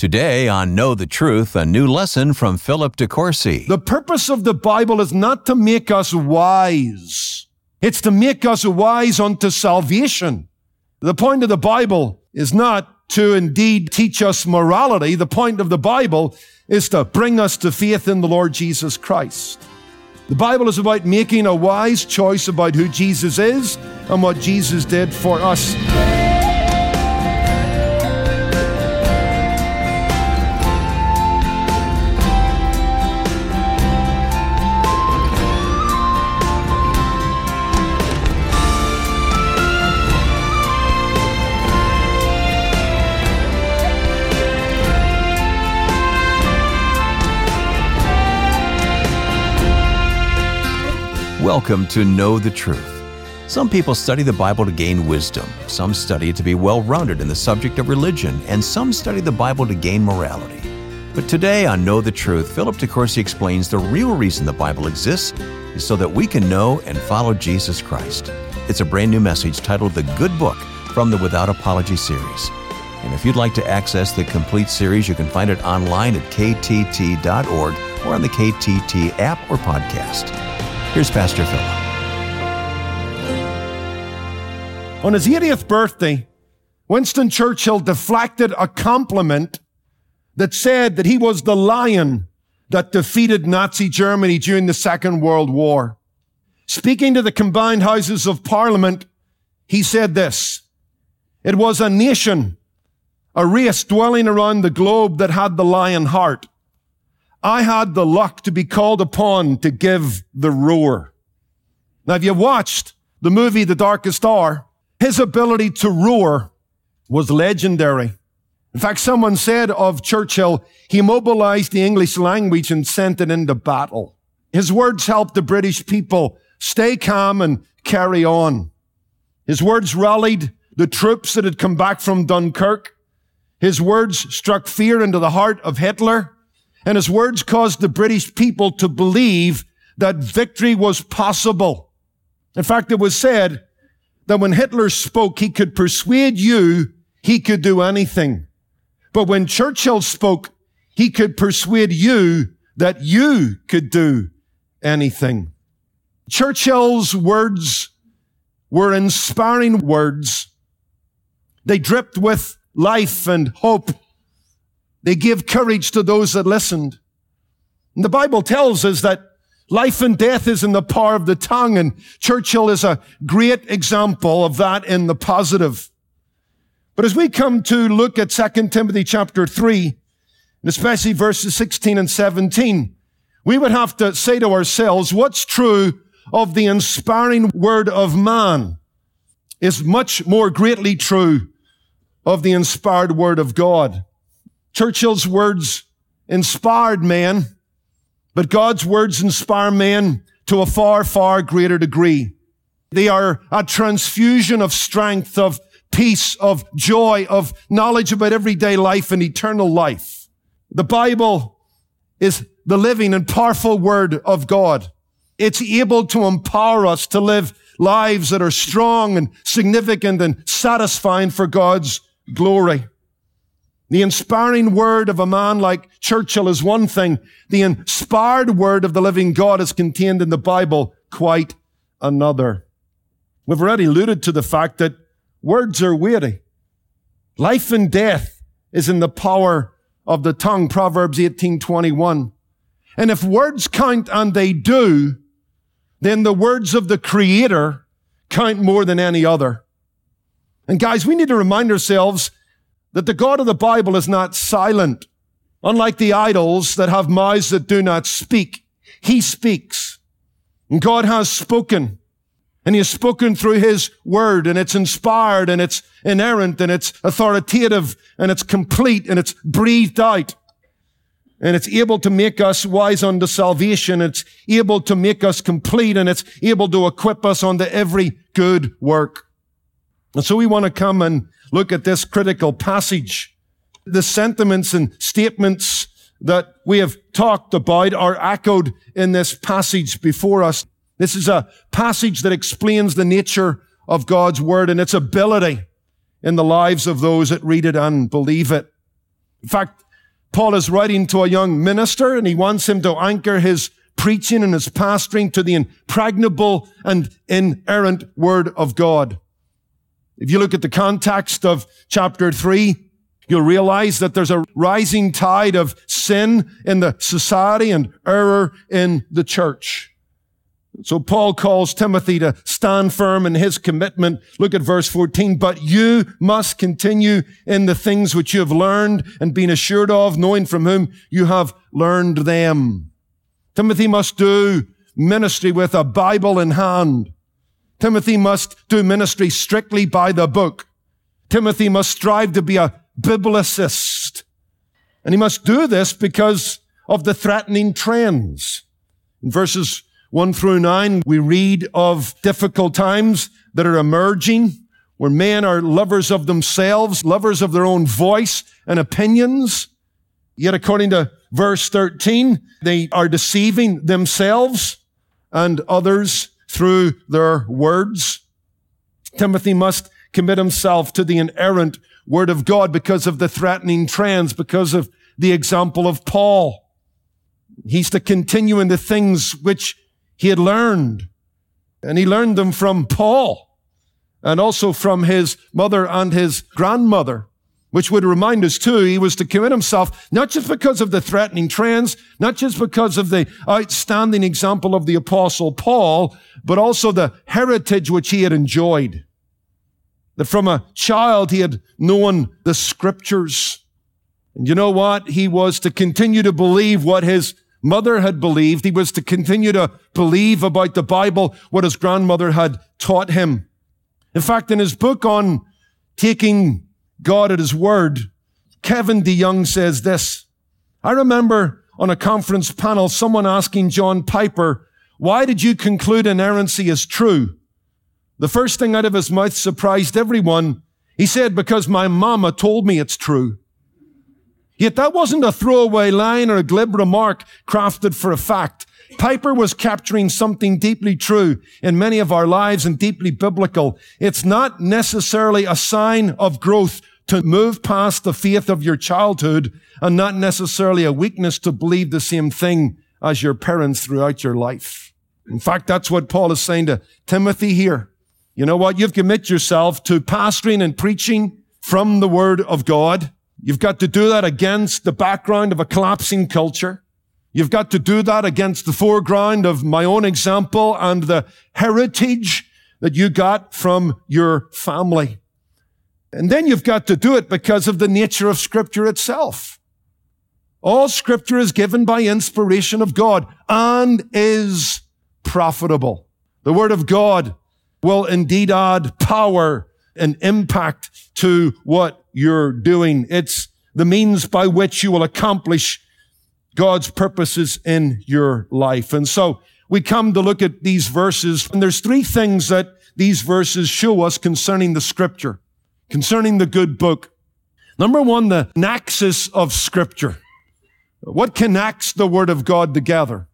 Today on Know the Truth, a new lesson from Philip De Courcy. The purpose of the Bible is not to make us wise. It's to make us wise unto salvation. The point of the Bible is not to indeed teach us morality. The point of the Bible is to bring us to faith in the Lord Jesus Christ. The Bible is about making a wise choice about who Jesus is and what Jesus did for us. Welcome to Know the Truth. Some people study the Bible to gain wisdom, some study it to be well rounded in the subject of religion, and some study the Bible to gain morality. But today on Know the Truth, Philip De Courcy explains the real reason the Bible exists is so that we can know and follow Jesus Christ. It's a brand new message titled The Good Book from the Without Apology series. And if you'd like to access the complete series, you can find it online at ktt.org or on the KTT app or podcast. Here's Pastor Philip. On his 80th birthday, Winston Churchill deflected a compliment that said that he was the lion that defeated Nazi Germany during the Second World War. Speaking to the combined houses of parliament, he said this, it was a nation, a race dwelling around the globe that had the lion heart. I had the luck to be called upon to give the roar. Now, if you watched the movie The Darkest Hour, his ability to roar was legendary. In fact, someone said of Churchill, he mobilized the English language and sent it into battle. His words helped the British people stay calm and carry on. His words rallied the troops that had come back from Dunkirk. His words struck fear into the heart of Hitler. And his words caused the British people to believe that victory was possible. In fact, it was said that when Hitler spoke, he could persuade you he could do anything. But when Churchill spoke, he could persuade you that you could do anything. Churchill's words were inspiring words. They dripped with life and hope they gave courage to those that listened. And the Bible tells us that life and death is in the power of the tongue, and Churchill is a great example of that in the positive. But as we come to look at 2 Timothy chapter 3, and especially verses 16 and 17, we would have to say to ourselves, what's true of the inspiring word of man is much more greatly true of the inspired word of God. Churchill's words inspired man, but God's words inspire man to a far, far greater degree. They are a transfusion of strength, of peace, of joy, of knowledge about everyday life and eternal life. The Bible is the living and powerful word of God. It's able to empower us to live lives that are strong and significant and satisfying for God's glory. The inspiring word of a man like Churchill is one thing. The inspired word of the living God is contained in the Bible quite another. We've already alluded to the fact that words are weighty. Life and death is in the power of the tongue, Proverbs 18:21. And if words count and they do, then the words of the creator count more than any other. And guys, we need to remind ourselves that the God of the Bible is not silent. Unlike the idols that have mouths that do not speak, He speaks. And God has spoken. And He has spoken through His Word, and it's inspired, and it's inerrant, and it's authoritative, and it's complete, and it's breathed out. And it's able to make us wise unto salvation. It's able to make us complete, and it's able to equip us unto every good work. And so we want to come and look at this critical passage. The sentiments and statements that we have talked about are echoed in this passage before us. This is a passage that explains the nature of God's word and its ability in the lives of those that read it and believe it. In fact, Paul is writing to a young minister and he wants him to anchor his preaching and his pastoring to the impregnable and inerrant word of God. If you look at the context of chapter three, you'll realize that there's a rising tide of sin in the society and error in the church. So Paul calls Timothy to stand firm in his commitment. Look at verse 14. But you must continue in the things which you have learned and been assured of, knowing from whom you have learned them. Timothy must do ministry with a Bible in hand. Timothy must do ministry strictly by the book. Timothy must strive to be a biblicist. And he must do this because of the threatening trends. In verses 1 through 9, we read of difficult times that are emerging where men are lovers of themselves, lovers of their own voice and opinions. Yet according to verse 13, they are deceiving themselves and others through their words. Timothy must commit himself to the inerrant word of God because of the threatening trends, because of the example of Paul. He's to continue in the things which he had learned. And he learned them from Paul and also from his mother and his grandmother, which would remind us too, he was to commit himself, not just because of the threatening trends, not just because of the outstanding example of the apostle Paul, but also the heritage which he had enjoyed. That from a child he had known the scriptures. And you know what? He was to continue to believe what his mother had believed. He was to continue to believe about the Bible, what his grandmother had taught him. In fact, in his book on taking God at his word, Kevin DeYoung says this. I remember on a conference panel, someone asking John Piper, why did you conclude inerrancy is true? The first thing out of his mouth surprised everyone. He said, because my mama told me it's true. Yet that wasn't a throwaway line or a glib remark crafted for a fact. Piper was capturing something deeply true in many of our lives and deeply biblical. It's not necessarily a sign of growth to move past the faith of your childhood and not necessarily a weakness to believe the same thing as your parents throughout your life. In fact, that's what Paul is saying to Timothy here. You know what? You've commit yourself to pastoring and preaching from the word of God. You've got to do that against the background of a collapsing culture. You've got to do that against the foreground of my own example and the heritage that you got from your family. And then you've got to do it because of the nature of scripture itself. All scripture is given by inspiration of God and is profitable. The word of God will indeed add power and impact to what you're doing. It's the means by which you will accomplish God's purposes in your life. And so we come to look at these verses and there's three things that these verses show us concerning the scripture, concerning the good book. Number one, the nexus of scripture. What connects the word of God together?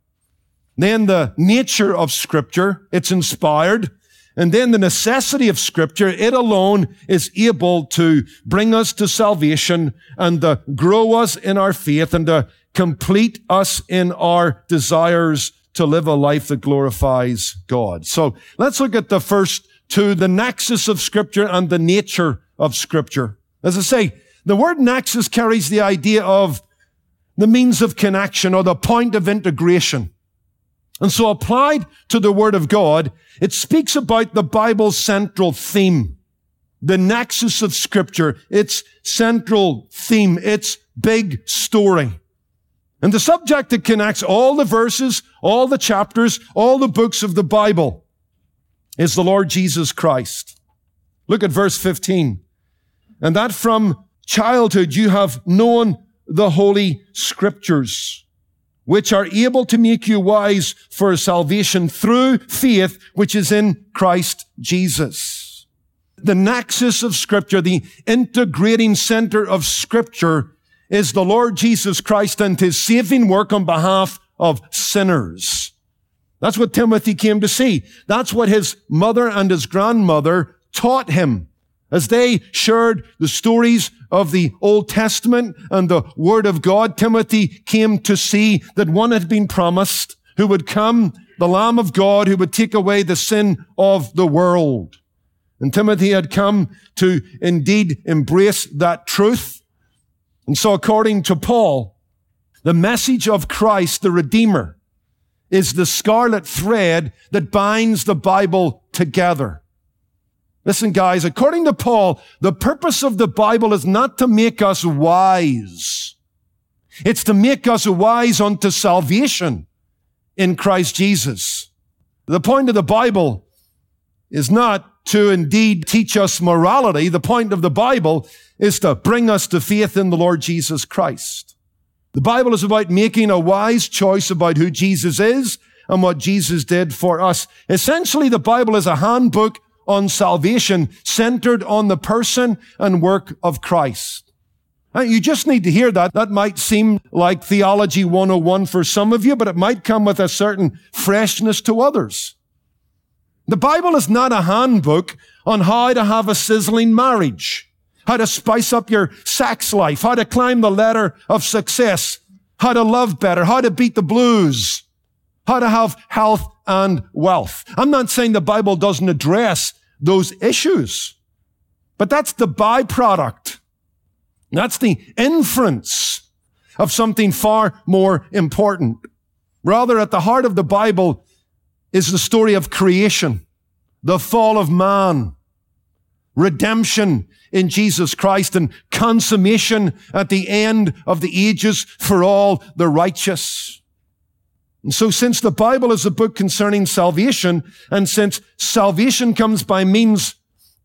Then the nature of scripture. It's inspired. And then the necessity of scripture, it alone is able to bring us to salvation and to grow us in our faith and to complete us in our desires to live a life that glorifies God. So let's look at the first two, the nexus of scripture and the nature of scripture. As I say, the word nexus carries the idea of the means of connection or the point of integration. And so applied to the Word of God, it speaks about the Bible's central theme, the nexus of Scripture, its central theme, its big story. And the subject that connects all the verses, all the chapters, all the books of the Bible is the Lord Jesus Christ. Look at verse 15. And that from childhood you have known the Holy Scriptures which are able to make you wise for salvation through faith, which is in Christ Jesus. The nexus of scripture, the integrating center of scripture is the Lord Jesus Christ and his saving work on behalf of sinners. That's what Timothy came to see. That's what his mother and his grandmother taught him. As they shared the stories of the Old Testament and the Word of God, Timothy came to see that one had been promised who would come, the Lamb of God, who would take away the sin of the world. And Timothy had come to indeed embrace that truth. And so according to Paul, the message of Christ, the Redeemer, is the scarlet thread that binds the Bible together. Listen, guys, according to Paul, the purpose of the Bible is not to make us wise. It's to make us wise unto salvation in Christ Jesus. The point of the Bible is not to indeed teach us morality. The point of the Bible is to bring us to faith in the Lord Jesus Christ. The Bible is about making a wise choice about who Jesus is and what Jesus did for us. Essentially, the Bible is a handbook on salvation centered on the person and work of Christ. You just need to hear that. That might seem like theology 101 for some of you, but it might come with a certain freshness to others. The Bible is not a handbook on how to have a sizzling marriage how to spice up your sex life, how to climb the ladder of success, how to love better, how to beat the blues, how to have health and wealth. I'm not saying the Bible doesn't address those issues, but that's the byproduct. That's the inference of something far more important. Rather, at the heart of the Bible is the story of creation, the fall of man, redemption in Jesus Christ and consummation at the end of the ages for all the righteous. And so since the Bible is a book concerning salvation, and since salvation comes by means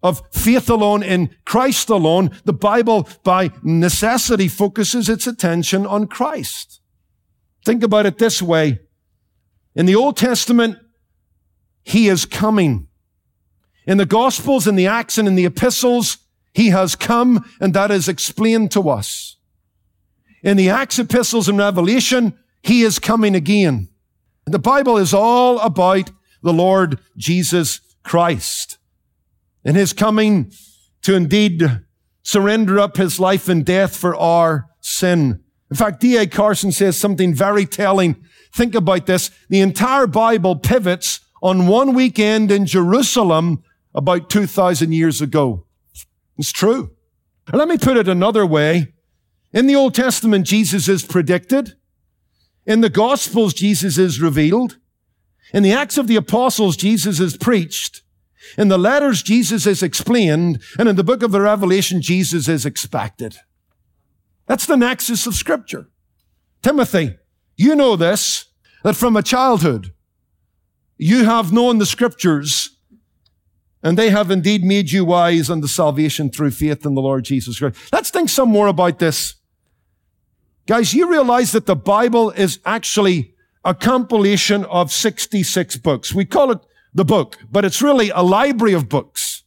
of faith alone in Christ alone, the Bible by necessity focuses its attention on Christ. Think about it this way. In the Old Testament, He is coming. In the Gospels, in the Acts, and in the Epistles, He has come, and that is explained to us. In the Acts, Epistles, and Revelation, He is coming again. The Bible is all about the Lord Jesus Christ and His coming to indeed surrender up His life and death for our sin. In fact, D.A. Carson says something very telling. Think about this. The entire Bible pivots on one weekend in Jerusalem about 2,000 years ago. It's true. Let me put it another way. In the Old Testament, Jesus is predicted. In the Gospels, Jesus is revealed. In the Acts of the Apostles, Jesus is preached. In the letters, Jesus is explained. And in the book of the Revelation, Jesus is expected. That's the nexus of Scripture. Timothy, you know this, that from a childhood, you have known the Scriptures and they have indeed made you wise unto salvation through faith in the Lord Jesus Christ. Let's think some more about this. Guys, you realize that the Bible is actually a compilation of 66 books. We call it the book, but it's really a library of books.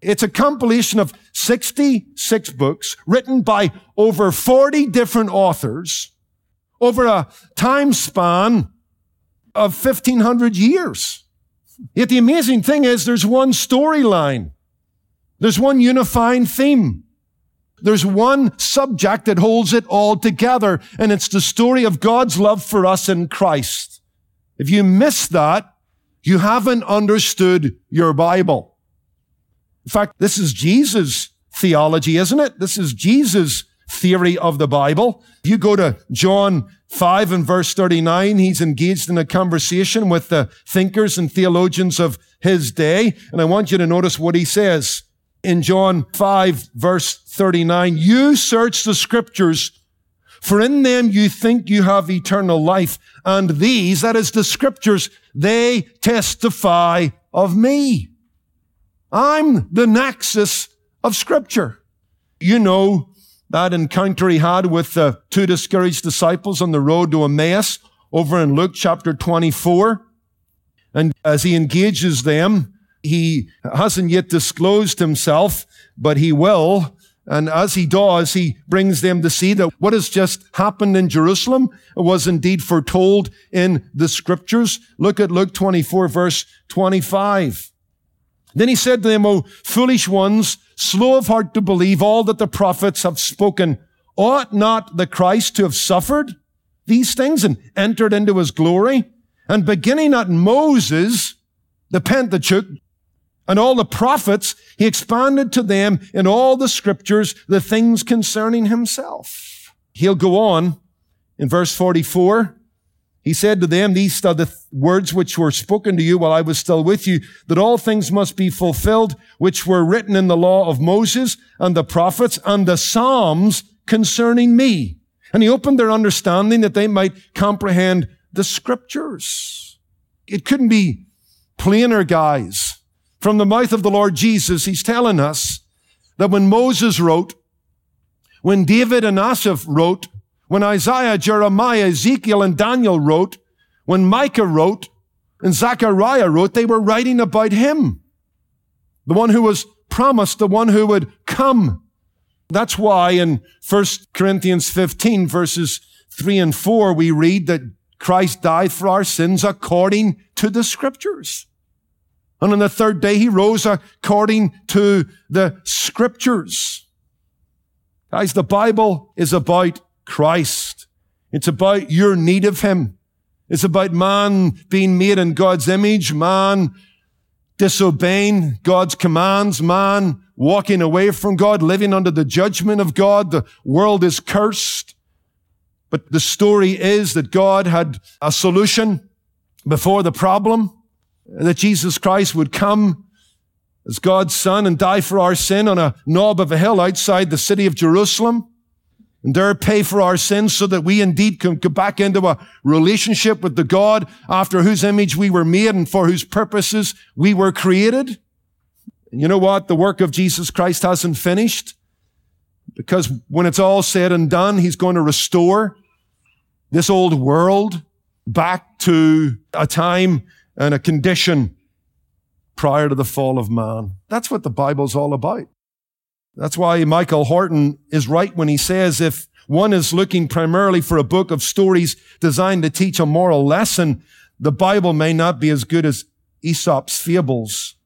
It's a compilation of 66 books written by over 40 different authors over a time span of 1500 years. Yet the amazing thing is there's one storyline. There's one unifying theme. There's one subject that holds it all together, and it's the story of God's love for us in Christ. If you miss that, you haven't understood your Bible. In fact, this is Jesus' theology, isn't it? This is Jesus' theory of the Bible. If you go to John 5 and verse 39, he's engaged in a conversation with the thinkers and theologians of his day. And I want you to notice what he says in John 5 verse 39. You search the scriptures for in them you think you have eternal life. And these, that is the scriptures, they testify of me. I'm the nexus of scripture. You know that encounter he had with the two discouraged disciples on the road to Emmaus over in Luke chapter 24. And as he engages them, he hasn't yet disclosed himself, but he will. And as he does, he brings them to see that what has just happened in Jerusalem was indeed foretold in the scriptures. Look at Luke 24 verse 25. Then he said to them, O foolish ones, slow of heart to believe all that the prophets have spoken. Ought not the Christ to have suffered these things and entered into his glory? And beginning at Moses, the Pentateuch, and all the prophets, he expanded to them in all the scriptures the things concerning himself. He'll go on in verse 44. He said to them, these are the words which were spoken to you while I was still with you, that all things must be fulfilled, which were written in the law of Moses and the prophets and the Psalms concerning me. And he opened their understanding that they might comprehend the scriptures. It couldn't be plainer, guys. From the mouth of the Lord Jesus, he's telling us that when Moses wrote, when David and Asaph wrote, when Isaiah, Jeremiah, Ezekiel, and Daniel wrote, when Micah wrote, and Zechariah wrote, they were writing about him. The one who was promised, the one who would come. That's why in 1 Corinthians 15 verses 3 and 4, we read that Christ died for our sins according to the scriptures. And on the third day, he rose according to the scriptures. Guys, the Bible is about Christ. It's about your need of Him. It's about man being made in God's image, man disobeying God's commands, man walking away from God, living under the judgment of God. The world is cursed. But the story is that God had a solution before the problem, that Jesus Christ would come as God's son and die for our sin on a knob of a hill outside the city of Jerusalem and there pay for our sins so that we indeed can go back into a relationship with the God after whose image we were made and for whose purposes we were created. And you know what? The work of Jesus Christ hasn't finished because when it's all said and done, he's going to restore this old world back to a time and a condition prior to the fall of man. That's what the Bible's all about. That's why Michael Horton is right when he says if one is looking primarily for a book of stories designed to teach a moral lesson, the Bible may not be as good as Aesop's fables.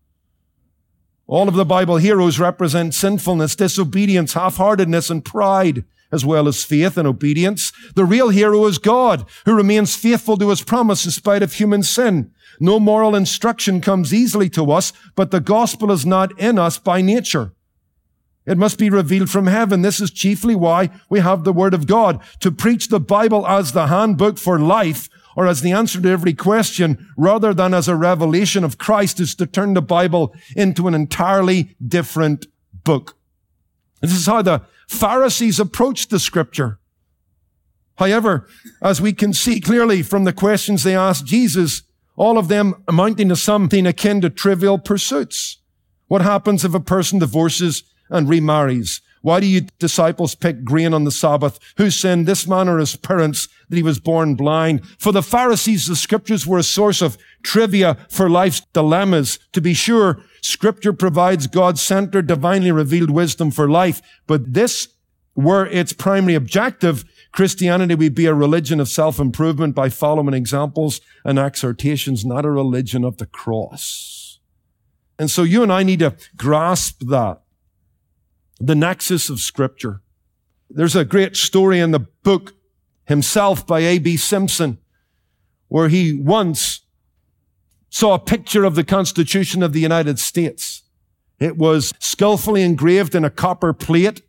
All of the Bible heroes represent sinfulness, disobedience, half-heartedness, and pride, as well as faith and obedience. The real hero is God, who remains faithful to his promise in spite of human sin. No moral instruction comes easily to us, but the gospel is not in us by nature. It must be revealed from heaven. This is chiefly why we have the Word of God. To preach the Bible as the handbook for life or as the answer to every question rather than as a revelation of Christ is to turn the Bible into an entirely different book. This is how the Pharisees approached the scripture. However, as we can see clearly from the questions they asked Jesus, all of them amounting to something akin to trivial pursuits. What happens if a person divorces and remarries? Why do you disciples pick grain on the Sabbath? Who sinned, this man or his parents, that he was born blind? For the Pharisees, the scriptures were a source of trivia for life's dilemmas. To be sure, scripture provides God-centered, divinely revealed wisdom for life. But this were its primary objective, Christianity would be a religion of self-improvement by following examples and exhortations, not a religion of the cross. And so you and I need to grasp that the nexus of scripture. There's a great story in the book himself by A.B. Simpson where he once saw a picture of the Constitution of the United States. It was skillfully engraved in a copper plate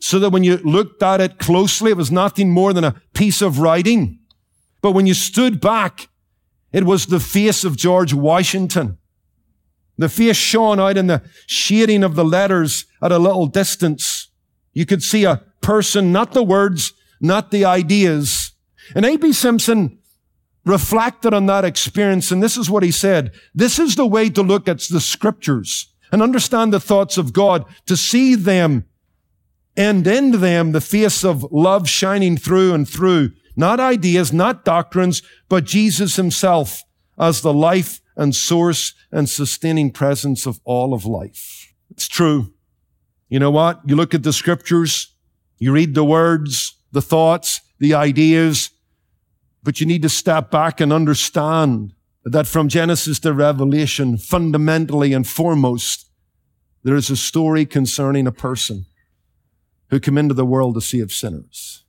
so that when you looked at it closely, it was nothing more than a piece of writing. But when you stood back, it was the face of George Washington. The face shone out in the shading of the letters at a little distance. You could see a person, not the words, not the ideas. And A.B. Simpson reflected on that experience, and this is what he said. This is the way to look at the scriptures and understand the thoughts of God, to see them and in them the face of love shining through and through. Not ideas, not doctrines, but Jesus himself as the life and source and sustaining presence of all of life. It's true. You know what? You look at the scriptures, you read the words, the thoughts, the ideas, but you need to step back and understand that from Genesis to Revelation, fundamentally and foremost, there is a story concerning a person who came into the world to save sinners.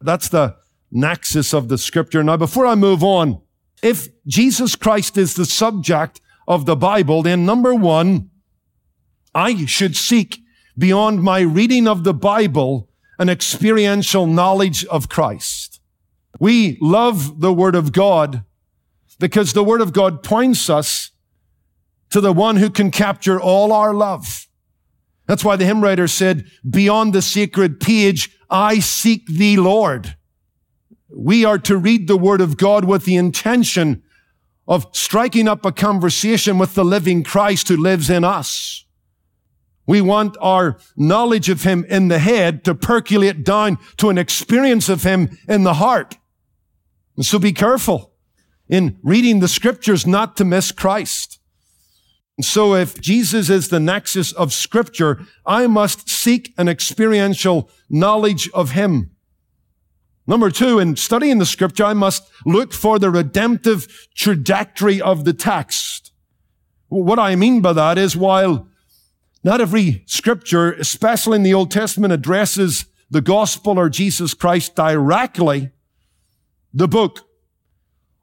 That's the nexus of the scripture. Now, before I move on, if Jesus Christ is the subject of the Bible, then number one, I should seek beyond my reading of the Bible an experiential knowledge of Christ. We love the Word of God because the Word of God points us to the one who can capture all our love. That's why the hymn writer said, beyond the sacred page, I seek thee, Lord. We are to read the Word of God with the intention of striking up a conversation with the living Christ who lives in us. We want our knowledge of Him in the head to percolate down to an experience of Him in the heart. And so be careful in reading the scriptures not to miss Christ. And so if Jesus is the nexus of scripture, I must seek an experiential knowledge of Him. Number two, in studying the scripture, I must look for the redemptive trajectory of the text. What I mean by that is while not every scripture, especially in the Old Testament, addresses the gospel or Jesus Christ directly. The book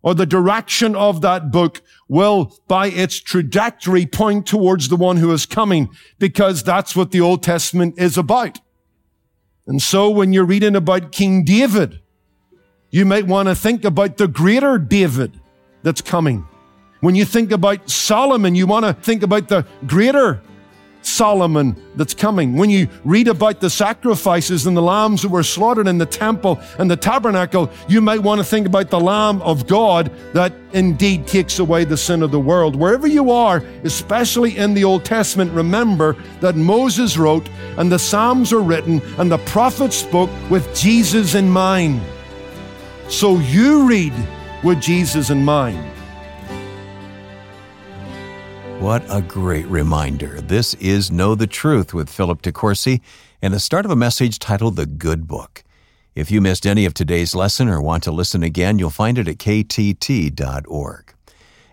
or the direction of that book will, by its trajectory, point towards the one who is coming because that's what the Old Testament is about. And so when you're reading about King David, you might want to think about the greater David that's coming. When you think about Solomon, you want to think about the greater Solomon that's coming. When you read about the sacrifices and the lambs that were slaughtered in the temple and the tabernacle, you might want to think about the Lamb of God that indeed takes away the sin of the world. Wherever you are, especially in the Old Testament, remember that Moses wrote and the Psalms are written and the prophets spoke with Jesus in mind. So you read with Jesus in mind. What a great reminder. This is Know the Truth with Philip De Courcy and the start of a message titled The Good Book. If you missed any of today's lesson or want to listen again, you'll find it at ktt.org.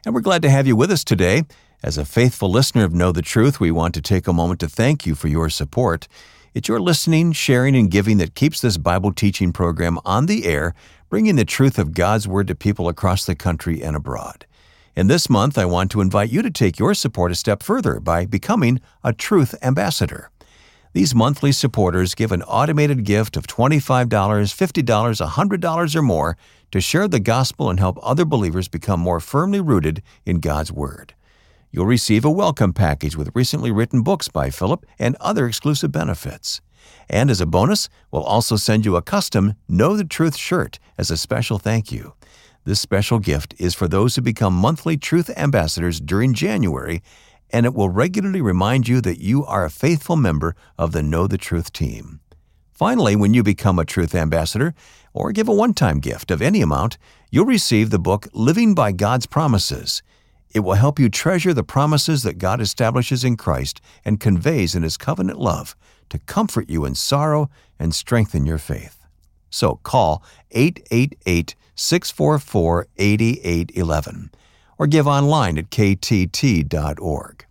And we're glad to have you with us today. As a faithful listener of Know the Truth, we want to take a moment to thank you for your support. It's your listening, sharing, and giving that keeps this Bible teaching program on the air, bringing the truth of God's Word to people across the country and abroad. In this month, I want to invite you to take your support a step further by becoming a Truth Ambassador. These monthly supporters give an automated gift of $25, $50, $100 or more to share the gospel and help other believers become more firmly rooted in God's Word. You'll receive a welcome package with recently written books by Philip and other exclusive benefits. And as a bonus, we'll also send you a custom Know the Truth shirt as a special thank you. This special gift is for those who become monthly Truth Ambassadors during January, and it will regularly remind you that you are a faithful member of the Know the Truth team. Finally, when you become a Truth Ambassador or give a one time gift of any amount, you'll receive the book Living by God's Promises. It will help you treasure the promises that God establishes in Christ and conveys in His covenant love to comfort you in sorrow and strengthen your faith. So call 888 644 8811 or give online at ktt.org.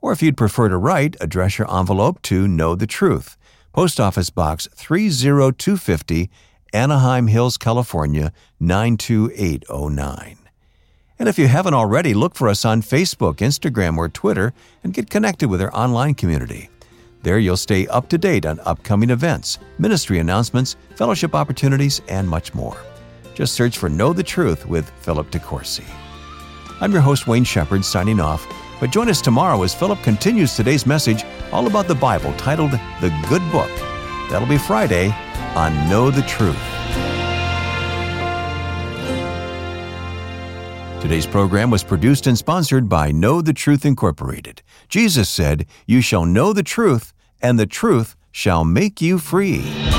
Or if you'd prefer to write, address your envelope to Know the Truth, Post Office Box 30250, Anaheim Hills, California 92809. And if you haven't already, look for us on Facebook, Instagram, or Twitter and get connected with our online community. There you'll stay up to date on upcoming events, ministry announcements, fellowship opportunities, and much more. Just search for Know the Truth with Philip De Courcy. I'm your host, Wayne Shepherd, signing off, but join us tomorrow as Philip continues today's message all about the Bible titled The Good Book. That'll be Friday on Know the Truth. Today's program was produced and sponsored by Know the Truth Incorporated. Jesus said, You shall know the truth, and the truth shall make you free.